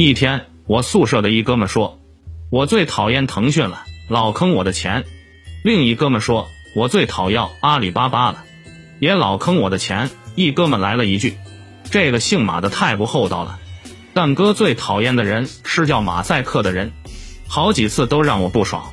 一天我宿舍的一哥们说我最讨厌腾讯了老坑我的钱另一哥们说我最讨厌阿里巴巴了。也老坑我的钱一哥们来了一句这个姓马的太不厚道了。但哥最讨厌的人是叫马赛克的人好几次都让我不爽。